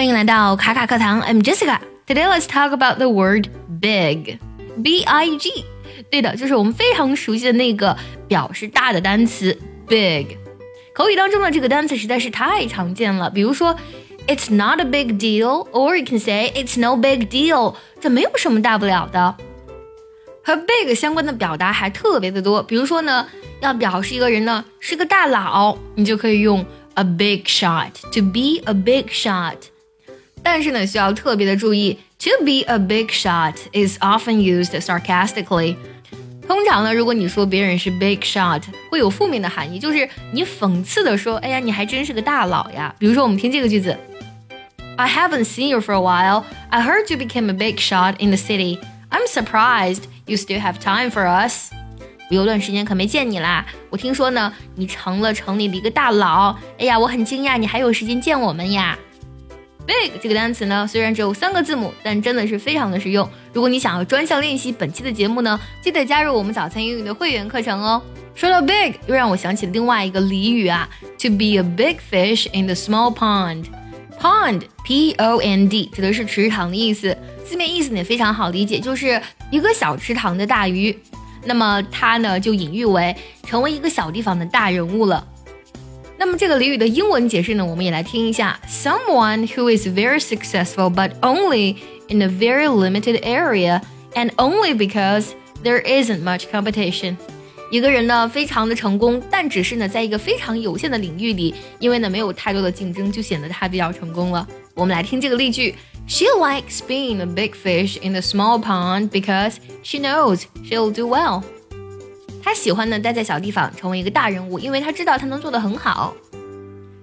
欢迎来到卡卡课堂，I'm Jessica. Today let's talk about the word big, B-I-G. 对的，就是我们非常熟悉的那个表示大的单词 big。口语当中的这个单词实在是太常见了，比如说 It's not a big deal, or you can say It's no big deal. 这没有什么大不了的。和 big 相关的表达还特别的多，比如说呢，要表示一个人呢是个大佬，你就可以用 a big shot to be a big shot。 但是呢，需要特别的注意，to be a big shot is often used sarcastically。通常呢，如果你说别人是 big shot，会有负面的含义，就是你讽刺的说，哎呀，你还真是个大佬呀。比如说，我们听这个句子：I haven't seen you for a while. I heard you became a big shot in the city. I'm surprised you still have time for us. 我有段时间可没见你啦，我听说呢，你成了城里的一个大佬。哎呀，我很惊讶，你还有时间见我们呀。 Big 这个单词呢，虽然只有三个字母，但真的是非常的实用。如果你想要专项练习本期的节目呢，记得加入我们早餐英语的会员课程哦。说到 big，又让我想起另外一个俚语啊，to be a big fish in the small pond。Pond，P-O-N-D，指的是池塘的意思。字面意思呢非常好理解，就是一个小池塘的大鱼。那么它呢就隐喻为成为一个小地方的大人物了。那么这个俚语的英文解释呢，我们也来听一下：Someone who is very successful but only in a very limited area and only because there isn't much competition。一个人呢非常的成功，但只是呢在一个非常有限的领域里，因为呢没有太多的竞争，就显得他比较成功了。我们来听这个例句：She likes being a big fish in the small pond because she knows she'll do well。 他喜欢呢待在小地方，成为一个大人物，因为他知道他能做得很好。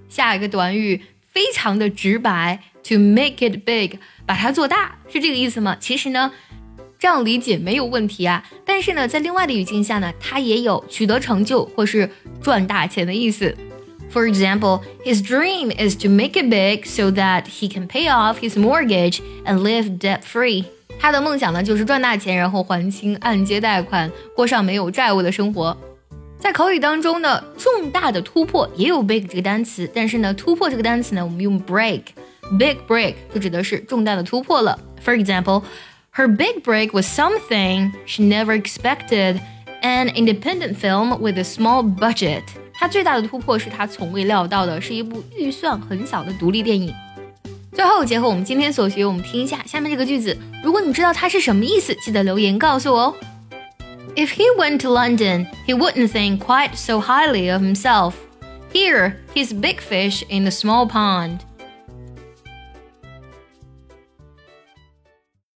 下一个短语非常的直白，to make it big，把它做大，是这个意思吗？其实呢，这样理解没有问题啊。但是呢，在另外的语境下呢，它也有取得成就或是赚大钱的意思。For example, his dream is to make it big so that he can pay off his mortgage and live debt free. 他的梦想呢，就是赚大钱，然后还清按揭贷款，过上没有债务的生活。在口语当中呢，重大的突破也有 big 这个单词，但是呢，突破这个单词呢，我们用 break，big break 就指的是重大的突破了。For example, her big break was something she never expected, an independent film with a small budget。她最大的突破是她从未料到的，是一部预算很小的独立电影。最后，结合我们今天所学，我们听一下下面这个句子。如果你知道它是什么意思，记得留言告诉我哦。If he went to London, he wouldn't think quite so highly of himself. Here, he's big fish in a small pond.